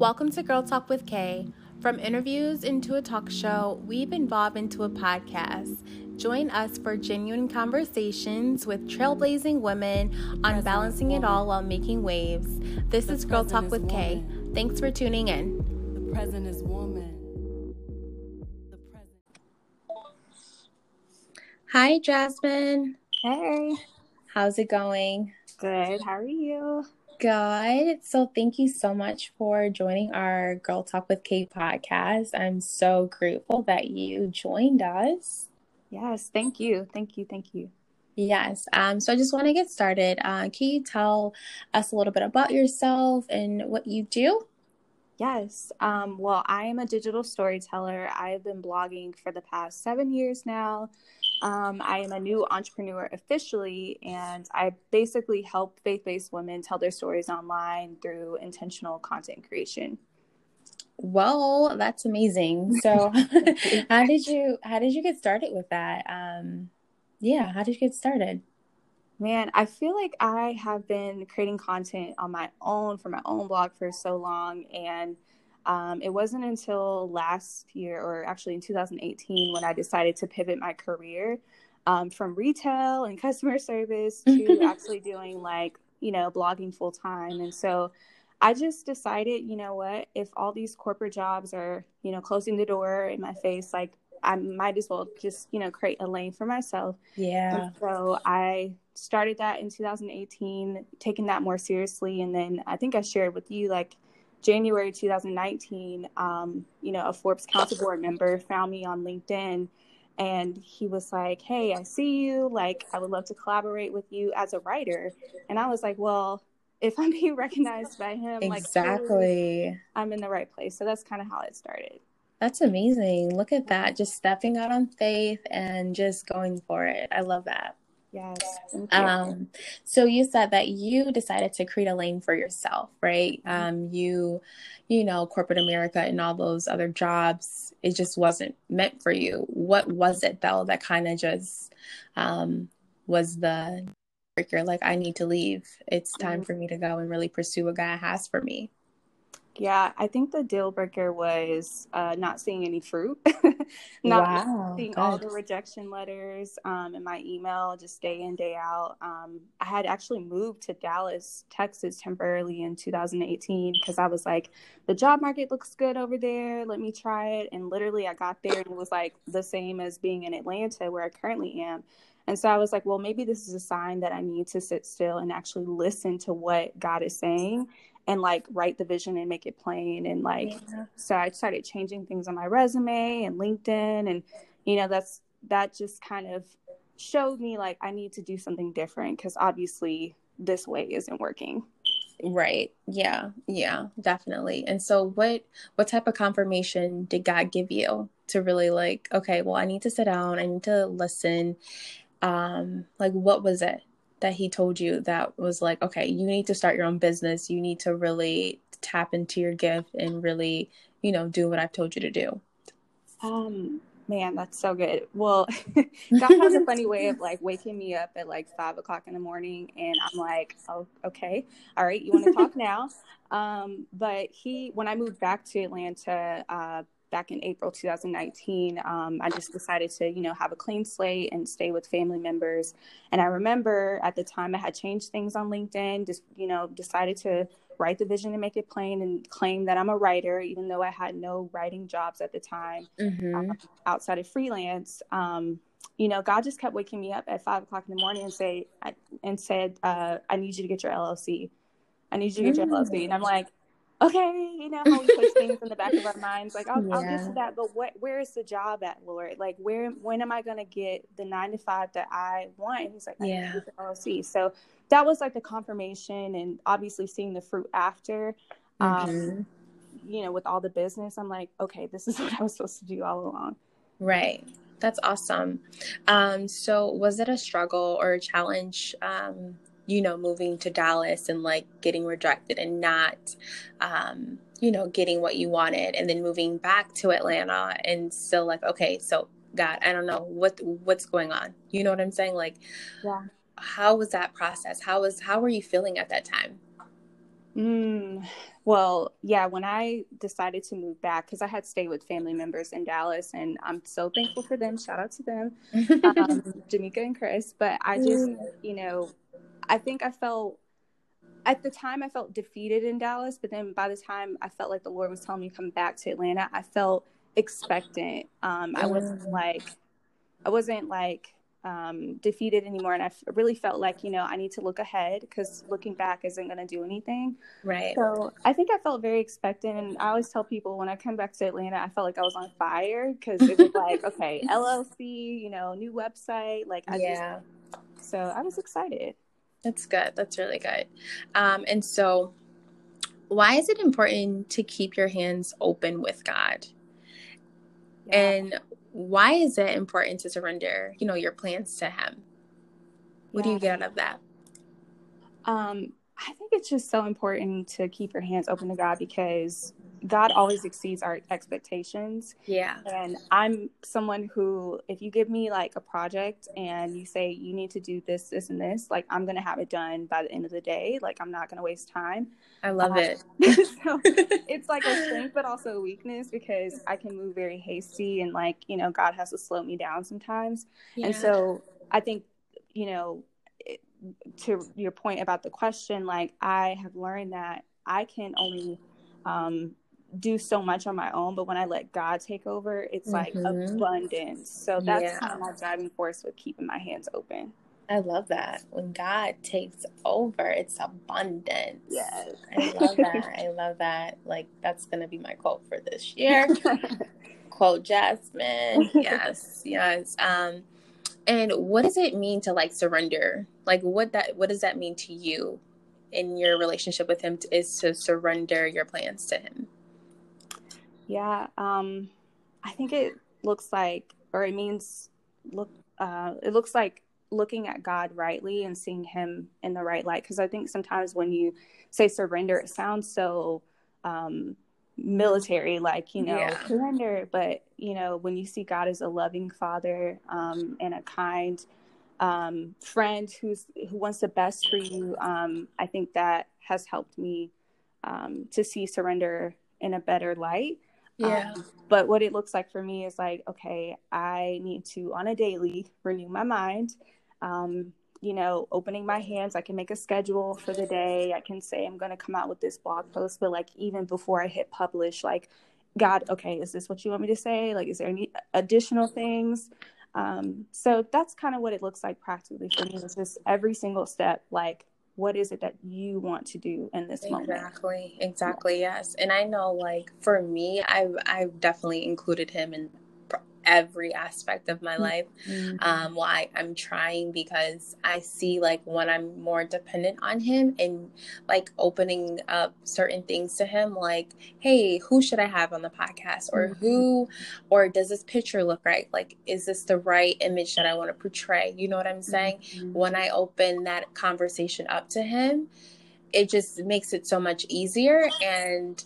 Welcome to Girl Talk with K. From interviews into a talk show, we've evolved into a podcast. Join us for genuine conversations with trailblazing women on balancing it all while making waves. This the is Girl Talk is with woman. Kay. Thanks for tuning in. The present is woman. Hi, Jasmine. Hey. How's it going? Good. How are you? Good. So, thank you so much for joining our Girl Talk with Kate podcast. I'm so grateful that you joined us. Yes, thank you. Thank you. Thank you. Yes. Um, so, I just want to get started. Uh, can you tell us a little bit about yourself and what you do? Yes. Um, well, I am a digital storyteller. I've been blogging for the past seven years now. Um, I am a new entrepreneur officially, and I basically help faith based women tell their stories online through intentional content creation. Well, that's amazing. So, how did you how did you get started with that? Um, yeah, how did you get started? Man, I feel like I have been creating content on my own for my own blog for so long, and um, it wasn't until last year, or actually in 2018, when I decided to pivot my career um, from retail and customer service to actually doing like, you know, blogging full time. And so I just decided, you know what, if all these corporate jobs are, you know, closing the door in my face, like I might as well just, you know, create a lane for myself. Yeah. And so I started that in 2018, taking that more seriously. And then I think I shared with you, like, January 2019, um, you know, a Forbes Council Board member found me on LinkedIn and he was like, Hey, I see you. Like, I would love to collaborate with you as a writer. And I was like, Well, if I'm being recognized by him, exactly, like, I'm in the right place. So that's kind of how it started. That's amazing. Look at that. Just stepping out on faith and just going for it. I love that. Yes. Um, so you said that you decided to create a lane for yourself, right? Mm-hmm. Um, you, you know, corporate America and all those other jobs, it just wasn't meant for you. What was it though that kind of just um, was the breaker? Like, I need to leave. It's time mm-hmm. for me to go and really pursue what God has for me. Yeah, I think the deal breaker was uh, not seeing any fruit, not wow, seeing all the rejection letters um, in my email, just day in, day out. Um, I had actually moved to Dallas, Texas temporarily in 2018 because I was like, the job market looks good over there. Let me try it. And literally, I got there and it was like the same as being in Atlanta, where I currently am. And so I was like, well, maybe this is a sign that I need to sit still and actually listen to what God is saying and like write the vision and make it plain and like yeah. so i started changing things on my resume and linkedin and you know that's that just kind of showed me like i need to do something different because obviously this way isn't working. Right. Yeah. Yeah. Definitely. And so what what type of confirmation did god give you to really like okay well i need to sit down. I need to listen. Um like what was it that he told you that was like, okay, you need to start your own business. You need to really tap into your gift and really, you know, do what I've told you to do? Um, man, that's so good. Well, God has a funny way of like waking me up at like five o'clock in the morning, and I'm like, oh, okay, all right, you want to talk now? Um, but he, when I moved back to Atlanta, uh, back in April 2019, um, I just decided to, you know, have a clean slate and stay with family members. And I remember at the time I had changed things on LinkedIn, just, you know, decided to write the vision and make it plain and claim that I'm a writer, even though I had no writing jobs at the time mm-hmm. um, outside of freelance. Um, you know, God just kept waking me up at five o'clock in the morning and say, and said, uh, I need you to get your LLC. I need you to get mm-hmm. your LLC. And I'm like, okay, you know how we push things in the back of our minds, like I'll, yeah. I'll get to that, but what, where is the job at, Lord? Like, where, when am I going to get the nine to five that I want? And he's like, yeah, LLC. So that was like the confirmation, and obviously seeing the fruit after. Um, mm-hmm. you know, with all the business, I'm like, okay, this is what I was supposed to do all along. Right. That's awesome. Um, so was it a struggle or a challenge um, you know, moving to Dallas and like getting rejected and not, um, you know, getting what you wanted, and then moving back to Atlanta and still like, okay, so God, I don't know what what's going on. You know what I'm saying? Like, yeah. How was that process? How was how were you feeling at that time? Mm, well, yeah, when I decided to move back, because I had stayed with family members in Dallas, and I'm so thankful for them. Shout out to them, um, and Chris. But I just, you know, I think I felt at the time I felt defeated in Dallas, but then by the time I felt like the Lord was telling me to come back to Atlanta, I felt expectant. Um, I wasn't like, I wasn't like um, defeated anymore. And I f- really felt like, you know, I need to look ahead because looking back isn't going to do anything. Right. So I think I felt very expectant. And I always tell people when I come back to Atlanta, I felt like I was on fire because it was like, okay, LLC, you know, new website. Like, I yeah. Just, so I was excited. That's good. That's really good. Um, and so, why is it important to keep your hands open with God? Yeah. And why is it important to surrender, you know, your plans to him? What yeah. do you get out of that? Um, I think it's just so important to keep your hands open to God because God always exceeds our expectations. Yeah. And I'm someone who, if you give me like a project and you say you need to do this, this, and this, like I'm going to have it done by the end of the day. Like I'm not going to waste time. I love um, it. so it's like a strength, but also a weakness because I can move very hasty and like, you know, God has to slow me down sometimes. Yeah. And so I think, you know, to your point about the question, like I have learned that I can only um, do so much on my own, but when I let God take over, it's like mm-hmm. abundance. So that's yeah. kind of my driving force with keeping my hands open. I love that. When God takes over, it's abundance. Yes. I love that. I love that. Like that's gonna be my quote for this year. quote Jasmine. Yes, yes. Um and what does it mean to like surrender? Like what that what does that mean to you in your relationship with him to, is to surrender your plans to him? Yeah, um, I think it looks like, or it means look. Uh, it looks like looking at God rightly and seeing Him in the right light. Because I think sometimes when you say surrender, it sounds so um, military, like you know, yeah. surrender. But you know, when you see God as a loving Father um, and a kind um, friend who's who wants the best for you, um, I think that has helped me um, to see surrender in a better light. Yeah. Um, but what it looks like for me is like, okay, I need to on a daily renew my mind. Um, you know, opening my hands, I can make a schedule for the day. I can say I'm going to come out with this blog post, but like even before I hit publish, like, God, okay, is this what you want me to say? Like, is there any additional things? Um, so that's kind of what it looks like practically for me. It's just every single step, like what is it that you want to do in this exactly, moment? Exactly exactly yes. And i know like for me i've i've definitely included him in every aspect of my life. Mm-hmm. Um, why I'm trying because I see like when I'm more dependent on him and like opening up certain things to him, like, hey, who should I have on the podcast? Or mm-hmm. who, or does this picture look right? Like, is this the right image that I want to portray? You know what I'm saying? Mm-hmm. When I open that conversation up to him, it just makes it so much easier and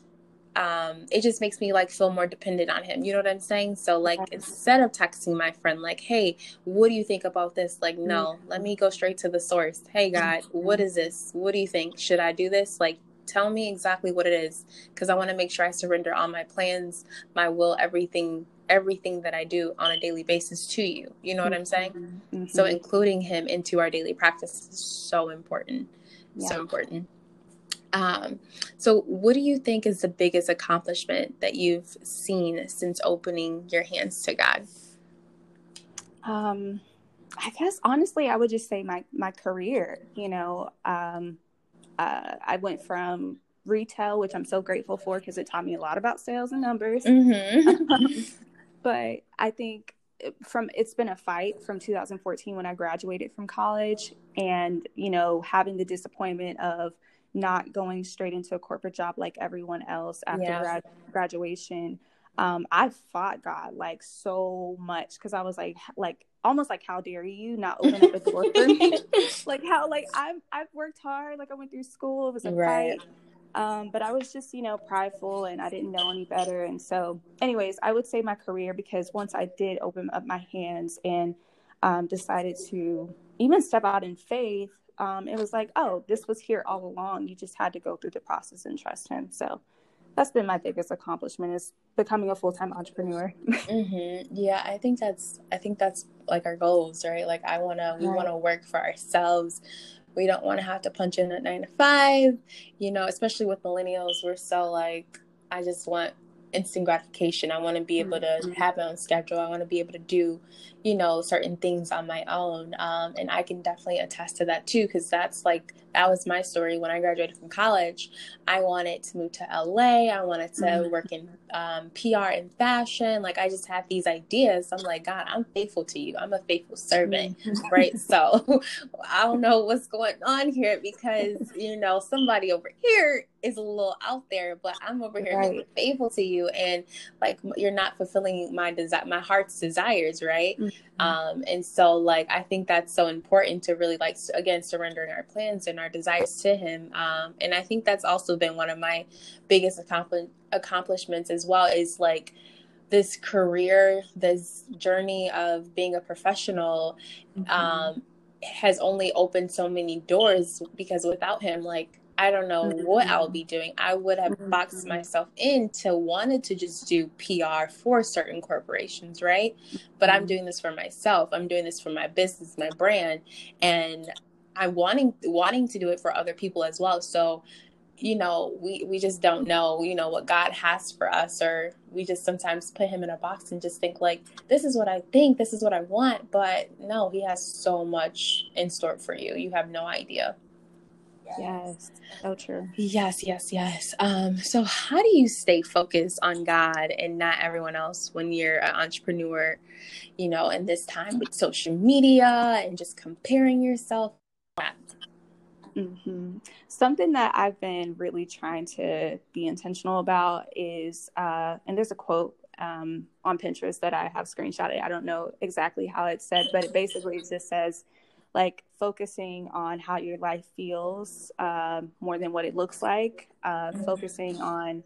um, it just makes me like feel more dependent on him. You know what I'm saying? So like instead of texting my friend like, "Hey, what do you think about this?" Like, no, let me go straight to the source. Hey, God, what is this? What do you think? Should I do this? Like, tell me exactly what it is, because I want to make sure I surrender all my plans, my will, everything, everything that I do on a daily basis to you. You know what I'm saying? Mm-hmm. So including him into our daily practice is so important. Yeah. So important. Um, so, what do you think is the biggest accomplishment that you've seen since opening your hands to God? Um, I guess honestly, I would just say my my career. You know, um, uh, I went from retail, which I'm so grateful for because it taught me a lot about sales and numbers. Mm-hmm. but I think from it's been a fight from 2014 when I graduated from college, and you know, having the disappointment of not going straight into a corporate job like everyone else after yeah. grad- graduation. Um, I fought God like so much because I was like, like almost like, how dare you not open up a door for me? like how like I've I've worked hard, like I went through school, it was a right. fight. Um, but I was just, you know, prideful and I didn't know any better. And so, anyways, I would say my career because once I did open up my hands and um, decided to even step out in faith, um, it was like, oh, this was here all along. You just had to go through the process and trust him. So that's been my biggest accomplishment is becoming a full-time entrepreneur. mm-hmm. Yeah, I think that's I think that's like our goals, right? Like I wanna we right. wanna work for ourselves. We don't want to have to punch in at nine to five, you know, especially with millennials. We're so like, I just want instant gratification. I want to be able to mm-hmm. have my own schedule. I want to be able to do, you know, certain things on my own. Um, and I can definitely attest to that too, because that's like, that was my story when I graduated from college. I wanted to move to LA. I wanted to mm-hmm. work in um, PR and fashion. Like, I just had these ideas. I'm like, God, I'm faithful to you. I'm a faithful servant, mm-hmm. right? So I don't know what's going on here because, you know, somebody over here is a little out there, but I'm over here right. being faithful to you. And like, you're not fulfilling my desire, my heart's desires, right? Mm-hmm. Um, and so, like, I think that's so important to really, like, again, surrendering our plans and our desires to Him. Um, and I think that's also been one of my biggest accompli- accomplishments as well is like, this career, this journey of being a professional, mm-hmm. um, has only opened so many doors because without him, like I don't know mm-hmm. what I'll be doing. I would have mm-hmm. boxed myself into wanted to just do PR for certain corporations, right? But I'm mm-hmm. doing this for myself. I'm doing this for my business, my brand, and I'm wanting wanting to do it for other people as well. So, you know, we we just don't know, you know, what God has for us or we just sometimes put him in a box and just think like this is what I think, this is what I want, but no, he has so much in store for you. You have no idea. Yes, so true. Yes, yes, yes. Um, so how do you stay focused on God and not everyone else when you're an entrepreneur, you know, in this time with social media and just comparing yourself? Mm-hmm. Something that I've been really trying to be intentional about is, uh, and there's a quote um, on Pinterest that I have screenshotted. I don't know exactly how it's said, but it basically just says, like focusing on how your life feels um, more than what it looks like, uh, mm-hmm. focusing on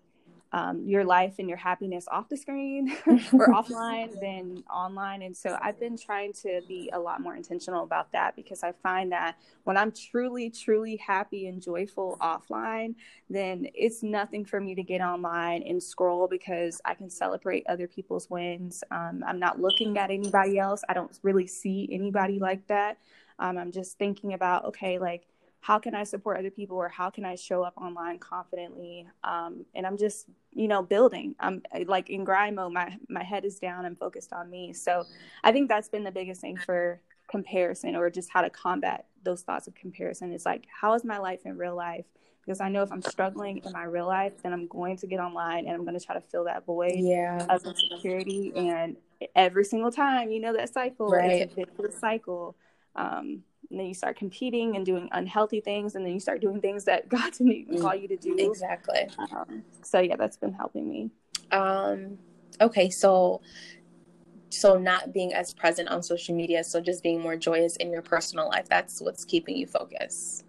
um, your life and your happiness off the screen or offline than online. And so I've been trying to be a lot more intentional about that because I find that when I'm truly, truly happy and joyful offline, then it's nothing for me to get online and scroll because I can celebrate other people's wins. Um, I'm not looking at anybody else. I don't really see anybody like that. Um, I'm just thinking about, okay, like, how can I support other people or how can I show up online confidently? Um, and I'm just, you know, building. I'm like in grind mode, my, my head is down. I'm focused on me. So I think that's been the biggest thing for comparison or just how to combat those thoughts of comparison. It's like, how is my life in real life? Because I know if I'm struggling in my real life, then I'm going to get online and I'm going to try to fill that void yeah. of insecurity. And every single time, you know, that cycle, right. it's a vicious cycle um, and then you start competing and doing unhealthy things, and then you start doing things that God didn't even call you to do. Exactly. Um, so yeah, that's been helping me. Um, okay, so so not being as present on social media, so just being more joyous in your personal life. That's what's keeping you focused.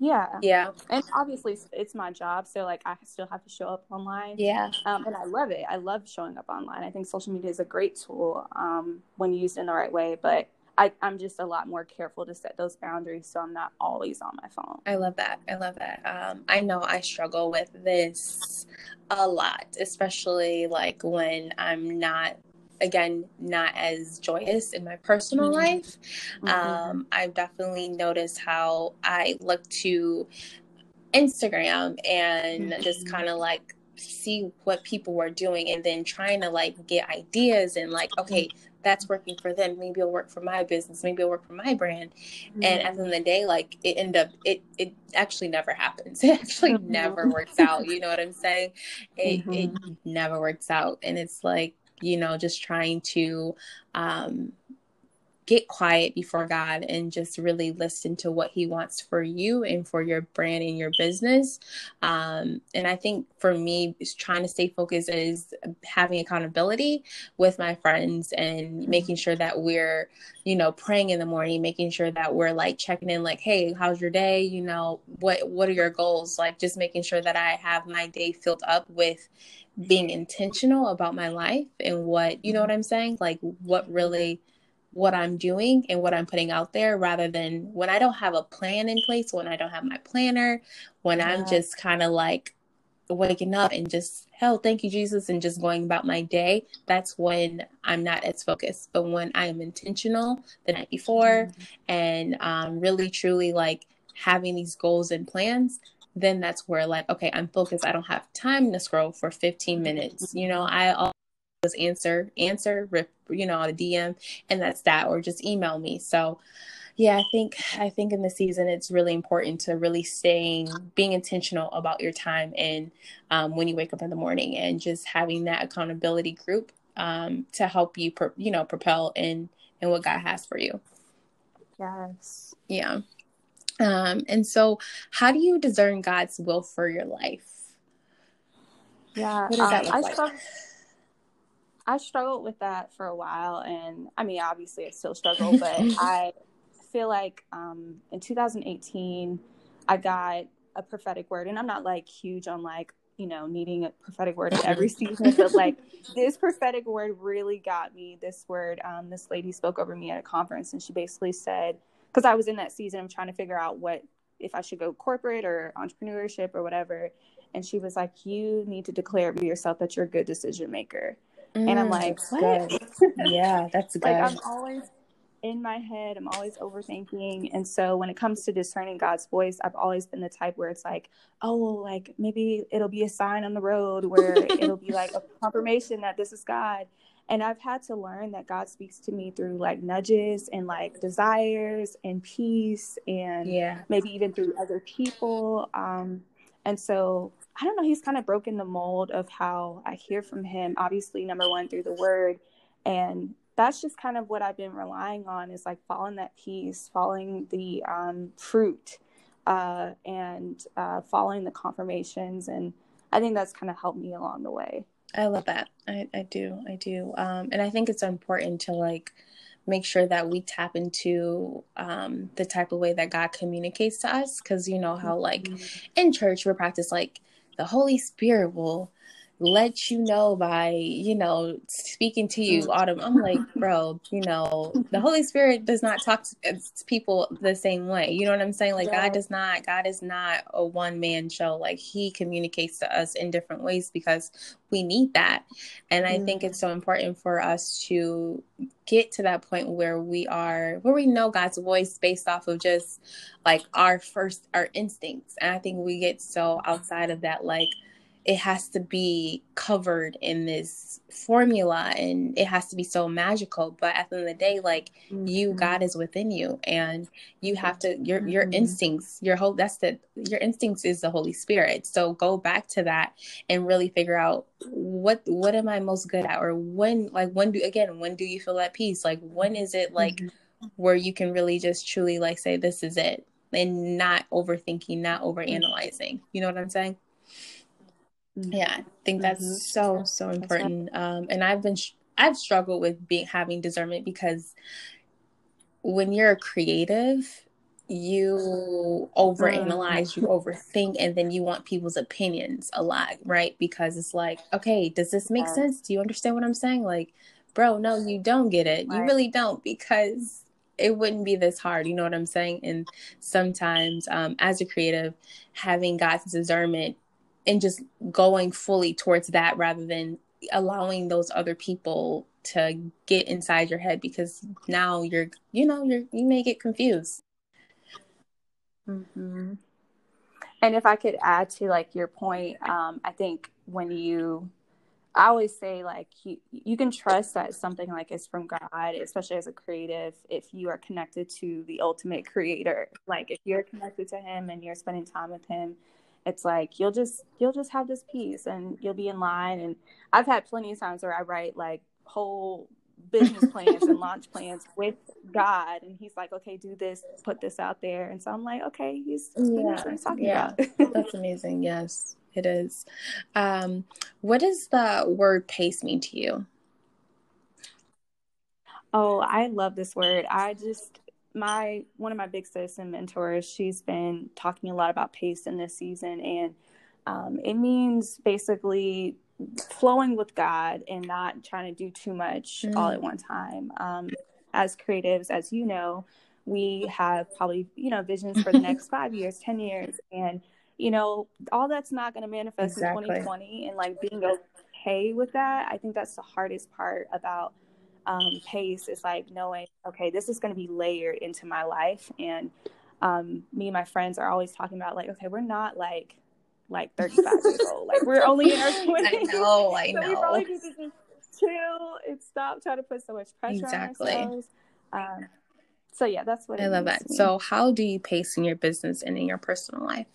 Yeah. Yeah. And obviously it's my job. So like I still have to show up online. Yeah. Um, and I love it. I love showing up online. I think social media is a great tool um, when used in the right way. But I, I'm just a lot more careful to set those boundaries so I'm not always on my phone. I love that. I love that. Um, I know I struggle with this a lot, especially like when I'm not again not as joyous in my personal mm-hmm. life mm-hmm. um, i've definitely noticed how i look to instagram and mm-hmm. just kind of like see what people were doing and then trying to like get ideas and like okay that's working for them. Maybe it'll work for my business. Maybe it'll work for my brand. Mm-hmm. And at the end of the day, like it end up it it actually never happens. It actually mm-hmm. never works out. You know what I'm saying? It mm-hmm. it never works out. And it's like, you know, just trying to um get quiet before God and just really listen to what He wants for you and for your brand and your business. Um, and I think for me, trying to stay focused is having accountability with my friends and making sure that we're, you know, praying in the morning, making sure that we're like checking in, like, hey, how's your day? You know, what what are your goals? Like, just making sure that I have my day filled up with being intentional about my life and what you know what I'm saying, like what really what I'm doing and what I'm putting out there rather than when I don't have a plan in place, when I don't have my planner, when yeah. I'm just kind of like waking up and just hell thank you jesus and just going about my day that's when i'm not as focused but when i am intentional the night before mm-hmm. and um, really truly like having these goals and plans then that's where like okay i'm focused i don't have time to scroll for 15 minutes you know i always answer answer rip you know on a dm and that's that or just email me. So yeah i think i think in the season it's really important to really staying being intentional about your time and um, when you wake up in the morning and just having that accountability group um, to help you pro- you know propel in in what god has for you. Yes. Yeah. Um, and so how do you discern god's will for your life? Yeah what does that um, look I like? I struggled with that for a while, and I mean, obviously, I still struggle, but I feel like um, in 2018, I got a prophetic word, and I'm not like huge on like you know needing a prophetic word in every season, but like this prophetic word really got me. This word, um, this lady spoke over me at a conference, and she basically said, because I was in that season of trying to figure out what if I should go corporate or entrepreneurship or whatever, and she was like, "You need to declare to yourself that you're a good decision maker." Mm, and I'm mm, like, what? yeah, that's good. like I'm always in my head. I'm always overthinking. And so when it comes to discerning God's voice, I've always been the type where it's like, oh, like maybe it'll be a sign on the road where it'll be like a confirmation that this is God. And I've had to learn that God speaks to me through like nudges and like desires and peace and yeah. maybe even through other people. Um, and so I don't know, he's kind of broken the mold of how I hear from him. Obviously, number one, through the word. And that's just kind of what I've been relying on is like following that peace, following the um, fruit, uh, and uh, following the confirmations. And I think that's kind of helped me along the way. I love that. I, I do. I do. Um, and I think it's important to like make sure that we tap into um, the type of way that God communicates to us. Cause you know how like mm-hmm. in church we practice like the Holy Spirit will let you know by you know speaking to you mm. autumn i'm like bro you know the holy spirit does not talk to people the same way you know what i'm saying like yeah. god does not god is not a one man show like he communicates to us in different ways because we need that and i mm. think it's so important for us to get to that point where we are where we know god's voice based off of just like our first our instincts and i think we get so outside of that like it has to be covered in this formula and it has to be so magical but at the end of the day like mm-hmm. you god is within you and you have to your mm-hmm. your instincts your whole that's the your instincts is the holy spirit so go back to that and really figure out what what am i most good at or when like when do again when do you feel at peace like when is it like mm-hmm. where you can really just truly like say this is it and not overthinking not mm-hmm. overanalyzing you know what i'm saying yeah, I think that's mm-hmm. so so important. Um, and I've been I've struggled with being having discernment because when you're a creative, you overanalyze, you mm-hmm. overthink, and then you want people's opinions a lot, right? Because it's like, okay, does this make sense? Do you understand what I'm saying? Like, bro, no, you don't get it. You really don't because it wouldn't be this hard. You know what I'm saying? And sometimes, um, as a creative, having God's discernment and just going fully towards that rather than allowing those other people to get inside your head because now you're you know you're you may get confused mm-hmm. and if i could add to like your point um i think when you i always say like you you can trust that something like is from god especially as a creative if you are connected to the ultimate creator like if you're connected to him and you're spending time with him it's like you'll just you'll just have this peace and you'll be in line. And i've had plenty of times where i write like whole business plans and launch plans with god. And he's like okay do this put this out there. And so i'm like okay he's yeah he's talking yeah. about. that's amazing. Yes it is. Um what does the word pace mean to you? Oh i love this word. I just my one of my big sis and mentors, she's been talking a lot about pace in this season, and um, it means basically flowing with God and not trying to do too much mm. all at one time. Um, as creatives, as you know, we have probably, you know, visions for the next five years, 10 years. And, you know, all that's not going to manifest exactly. in 2020. And like being okay with that, I think that's the hardest part about um, pace is like knowing, okay, this is going to be layered into my life. And um, me and my friends are always talking about like, okay, we're not like like 35 years old. Like we're only in our 20s. I know, I so know. We probably need to just chill and stop trying to put so much pressure exactly. on ourselves. Um, so yeah, that's what I love that. So how do you pace in your business and in your personal life?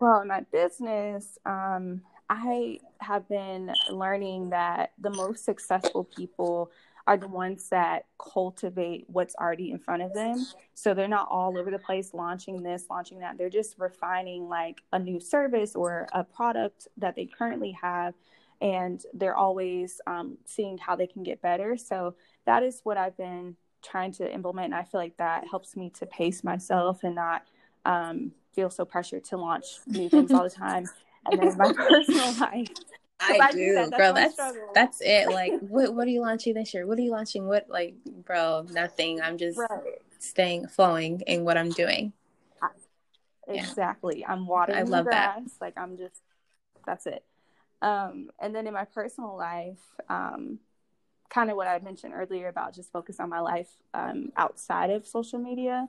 Well, in my business, um, I have been learning that the most successful people are the ones that cultivate what's already in front of them. So they're not all over the place launching this, launching that. They're just refining like a new service or a product that they currently have. And they're always um, seeing how they can get better. So that is what I've been trying to implement. And I feel like that helps me to pace myself and not um, feel so pressured to launch new things all the time. And then my personal life, I, I, do, that. that's girl. That's struggle. that's it. Like, what what are you launching this year? What are you launching? What like, bro? Nothing. I'm just right. staying flowing in what I'm doing. Exactly. Yeah. I'm watering I love grass. That. Like I'm just. That's it. Um, and then in my personal life, um, kind of what I mentioned earlier about just focus on my life um, outside of social media.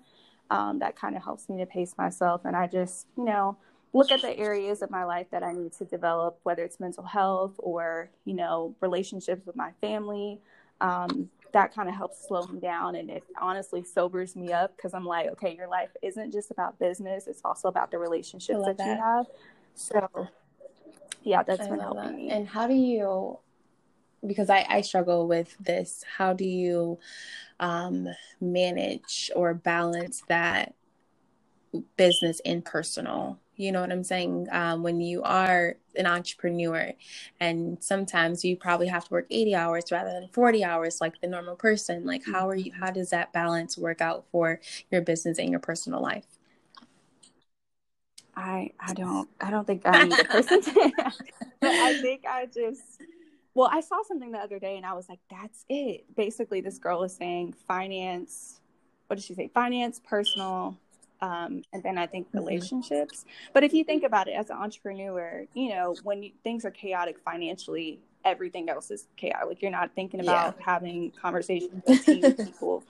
Um, that kind of helps me to pace myself, and I just, you know, look at the areas of my life that I need to develop, whether it's mental health or, you know, relationships with my family. Um, that kind of helps slow me down and it honestly sobers me up because I'm like, okay, your life isn't just about business, it's also about the relationships that, that, you have. So, yeah, that's I been helping that. me. And how do you, because I, I struggle with this, how do you um, manage or balance that business and personal? You know what I'm saying? Um, when you are an entrepreneur, and sometimes you probably have to work 80 hours rather than 40 hours like the normal person. Like, how are you? How does that balance work out for your business and your personal life? I I don't I don't think I'm the person to but I think I just well I saw something the other day and I was like that's it basically this girl is saying finance what did she say finance personal um, and then I think mm-hmm. relationships. Mm-hmm. But if you think about it as an entrepreneur, you know, when you, things are chaotic financially, everything else is chaotic. Like you're not thinking about yeah. having conversations with people.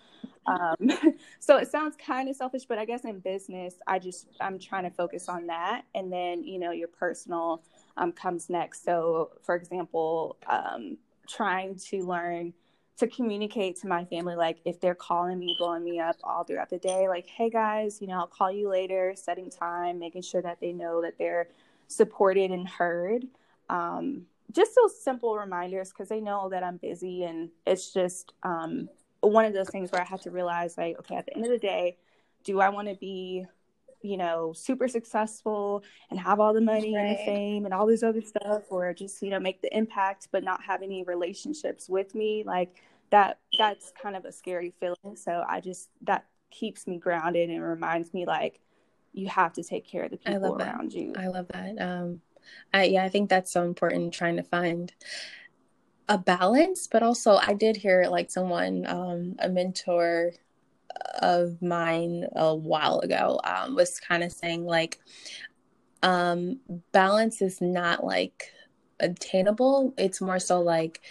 Um, so it sounds kind of selfish, but I guess in business, I just I'm trying to focus on that, and then you know your personal um, comes next. So, for example, um, trying to learn to communicate to my family like if they're calling me blowing me up all throughout the day like hey guys you know i'll call you later setting time making sure that they know that they're supported and heard. Um, just those simple reminders because they know that i'm busy and it's just um, one of those things where i have to realize like okay at the end of the day do i want to be you know super successful and have all the money right. and the fame and all this other stuff or just you know make the impact but not have any relationships with me like that that's kind of a scary feeling so i just that keeps me grounded and reminds me like you have to take care of the people around that. you i love that um I, yeah i think that's so important trying to find a balance but also i did hear like someone um a mentor of mine a while ago um, was kind of saying like um, balance is not like attainable it's more so like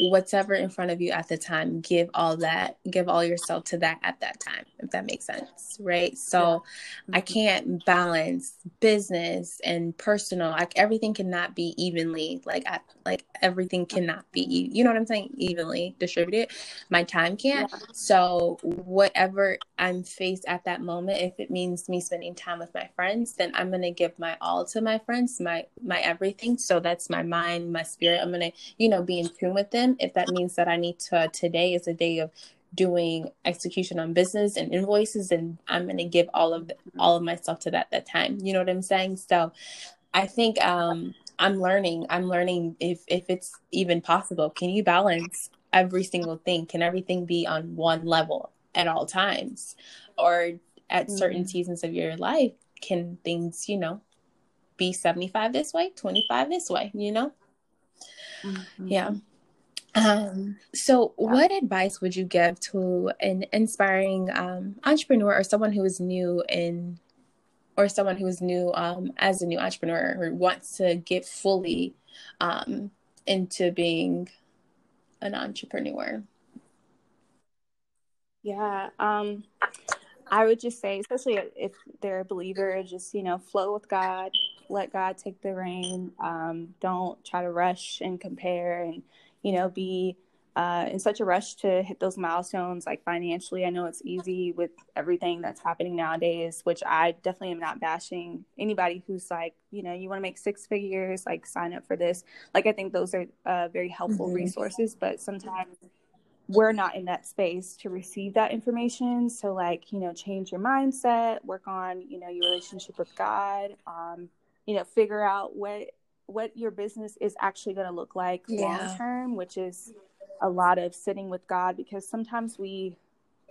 what's ever in front of you at the time give all that give all yourself to that at that time if that makes sense right so yeah. mm-hmm. i can't balance business and personal like everything cannot be evenly like I, like everything cannot be you know what i'm saying evenly distributed my time can't yeah. so whatever i'm faced at that moment if it means me spending time with my friends then i'm going to give my all to my friends my my everything so that's my mind my spirit i'm going to you know be in tune with with them if that means that I need to today is a day of doing execution on business and invoices and I'm going to give all of all of myself to that that time. You know what I'm saying? So I think um I'm learning. I'm learning if if it's even possible. Can you balance every single thing? Can everything be on one level at all times? Or at certain mm-hmm. seasons of your life, can things, you know, be 75 this way, 25 this way, you know? Mm-hmm. Yeah. Um, so, yeah. what advice would you give to an inspiring um, entrepreneur or someone who is new in, or someone who is new um, as a new entrepreneur or wants to get fully um, into being an entrepreneur? Yeah, um, I would just say, especially if they're a believer, just you know, flow with God, let God take the reign. Um, don't try to rush and compare and you know, be uh, in such a rush to hit those milestones, like financially. I know it's easy with everything that's happening nowadays, which I definitely am not bashing anybody who's like, you know, you want to make six figures, like sign up for this. Like, I think those are uh, very helpful mm-hmm. resources, but sometimes we're not in that space to receive that information. So, like, you know, change your mindset, work on, you know, your relationship with God, um, you know, figure out what what your business is actually going to look like yeah. long term, which is a lot of sitting with God because sometimes we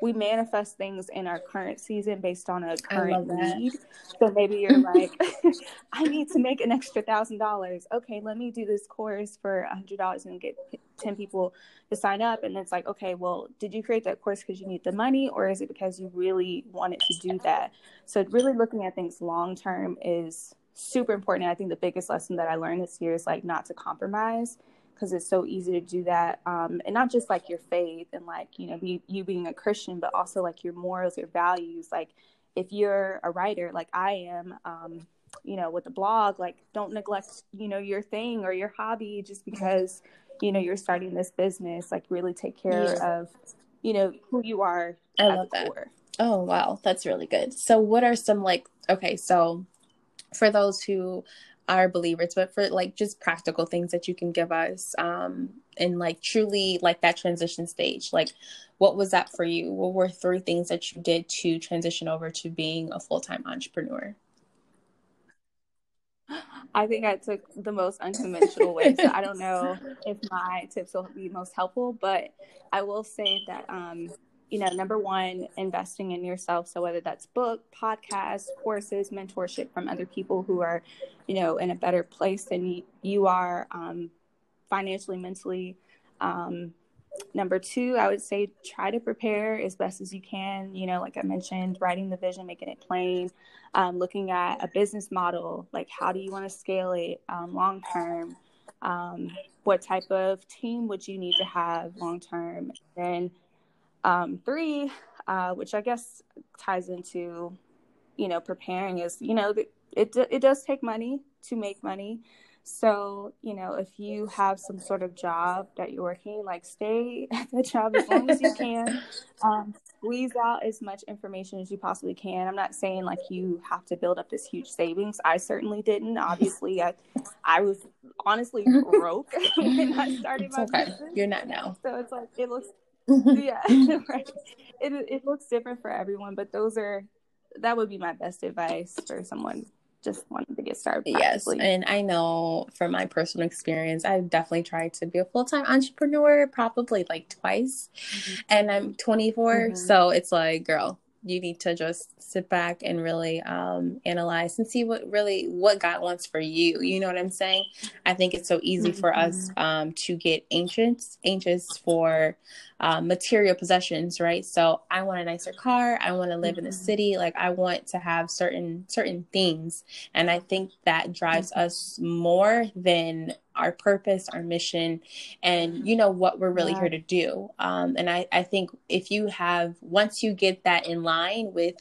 we manifest things in our current season based on a current need. So maybe you're like, I need to make an extra thousand dollars. Okay, let me do this course for a hundred dollars and get ten people to sign up. And it's like, okay, well, did you create that course because you need the money, or is it because you really wanted to do that? So really looking at things long term is super important. I think the biggest lesson that I learned this year is like not to compromise because it's so easy to do that. Um, and not just like your faith and like, you know, you, you being a Christian, but also like your morals, your values. Like if you're a writer, like I am, um, you know, with the blog, like don't neglect, you know, your thing or your hobby just because, you know, you're starting this business. Like really take care yeah. of, you know, who you are. I love that. Core. Oh, wow. That's really good. So what are some like, okay, so for those who are believers, but for like just practical things that you can give us um in like truly like that transition stage. Like what was that for you? What were three things that you did to transition over to being a full-time entrepreneur? I think I took the most unconventional way. So I don't know if my tips will be most helpful, but I will say that um, you know, number one, investing in yourself. So whether that's book, podcast, courses, mentorship from other people who are, you know, in a better place than you are um, financially, mentally. Um, number two, I would say try to prepare as best as you can. You know, like I mentioned, writing the vision, making it plain, um, looking at a business model, like how do you want to scale it um, long term. Um, what type of team would you need to have long term? And um, three, uh, which I guess ties into, you know, preparing is, you know, it, it does take money to make money. So, you know, if you have some sort of job that you're working, like stay at the job as long as you can. Um, squeeze out as much information as you possibly can. I'm not saying like you have to build up this huge savings. I certainly didn't. Obviously, I I was honestly broke when I started my okay. business. You're not now. So it's like it looks yeah, right. It it looks different for everyone, but those are that would be my best advice for someone just wanting to get started. Yes, and I know from my personal experience, I've definitely tried to be a full time entrepreneur, probably like twice, mm-hmm. and I'm 24, mm-hmm. so it's like, girl, you need to just sit back and really um, analyze and see what really what God wants for you. You know what I'm saying? I think it's so easy mm-hmm. for us mm-hmm. um, to get anxious, anxious for uh, material possessions, right? So I want a nicer car. I want to live mm-hmm. in the mm-hmm. city. Like I want to have certain certain things, and I think that drives mm-hmm. us more than our purpose, our mission, and you know what we're really yeah. here to do. Um, and I, I think if you have once you get that in line with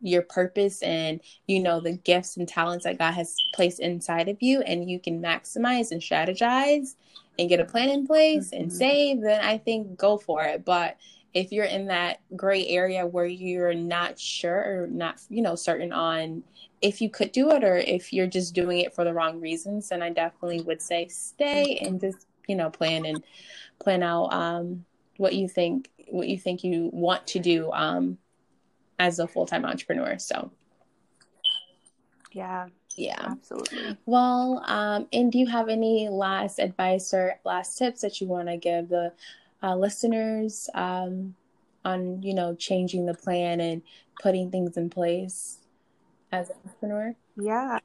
your purpose and you know the gifts and talents that God has placed inside of you, and you can maximize and strategize and get a plan in place mm-hmm. and save, then I think go for it. But if you're in that gray area where you're not sure or not, you know, certain on if you could do it or if you're just doing it for the wrong reasons, then I definitely would say stay and just, you know, plan and plan out um, what you think what you think you want to do um, as a full-time entrepreneur. So yeah. Yeah. Absolutely. Well, um, and do you have any last advice or last tips that you want to give the uh, listeners um, on, you know, changing the plan and putting things in place? As an entrepreneur? Yeah.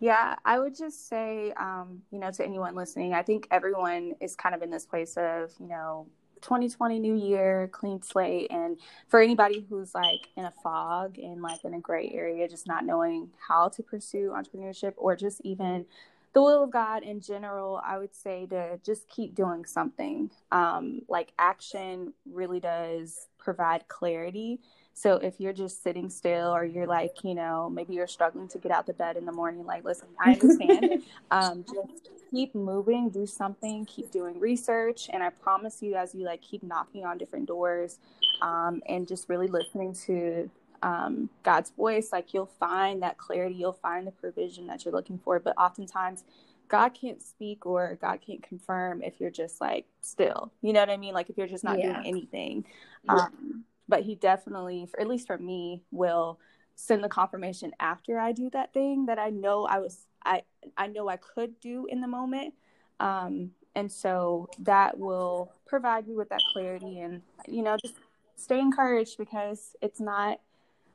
Yeah, I would just say, um, you know, to anyone listening, I think everyone is kind of in this place of, you know, 2020 new year, clean slate. And for anybody who's like in a fog and like in a gray area, just not knowing how to pursue entrepreneurship or just even the will of God in general, I would say to just keep doing something. Um, like action really does provide clarity. So if you're just sitting still or you're like, you know, maybe you're struggling to get out the bed in the morning, like, listen, I understand. um, just keep moving, do something, keep doing research. And I promise you, as you like keep knocking on different doors um, and just really listening to um, God's voice, like you'll find that clarity, you'll find the provision that you're looking for. But oftentimes, God can't speak or God can't confirm if you're just like still. You know what I mean? Like if you're just not yeah. doing anything. Yeah. Um, but He definitely, for, at least for me, will send the confirmation after I do that thing that I know I was I I know I could do in the moment. Um, and so that will provide me with that clarity and you know just stay encouraged because it's not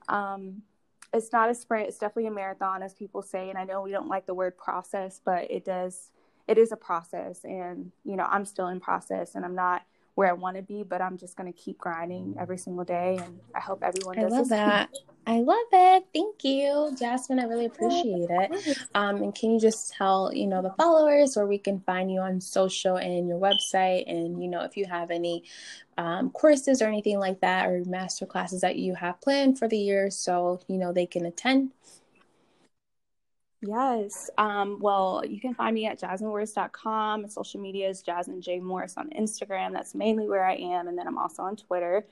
um, it's not a sprint. It's definitely a marathon as people say. And i know we don't like the word process but it does it is a process. And you know i'm still in process and i'm not where I want to be, but I'm just going to keep grinding every single day. And I hope everyone does. I love that. I love it. Thank you, Jasmine. I really appreciate it. Um, and can you just tell, you know, the followers where we can find you on social and your website? And, you know, if you have any um, courses or anything like that or master classes that you have planned for the year so, you know, they can attend. Yes. Um, well, you can find me at jasminemorris.com. Social media is Jasmine J. Morris on Instagram. That's mainly where I am. And then I'm also on Twitter.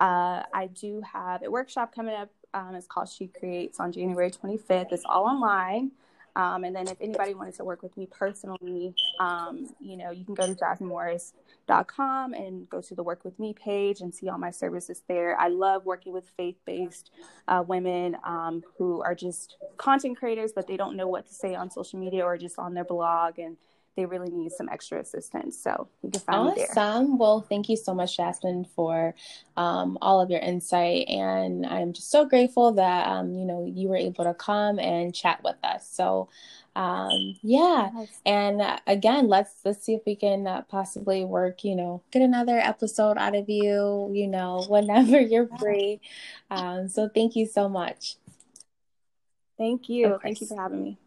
Uh, I do have a workshop coming up. Um, it's called She Creates on January 25th. It's all online. Um, and then if anybody wanted to work with me personally, um, you know, you can go to jasminemorris.com and go to the Work With Me page and see all my services there. I love working with faith-based uh, women um, who are just content creators, but they don't know what to say on social media or just on their blog. And they really need some extra assistance. So you can find awesome. me there. Awesome. Well, thank you so much, Jasmine, for um, all of your insight. And I'm just so grateful that, um, you know, you were able to come and chat with us. So, um, yeah. Yes. And uh, again, let's, let's see if we can uh, possibly work, you know, get another episode out of you, you know, whenever you're free. Um, so thank you so much. Thank you. Thank you for having me.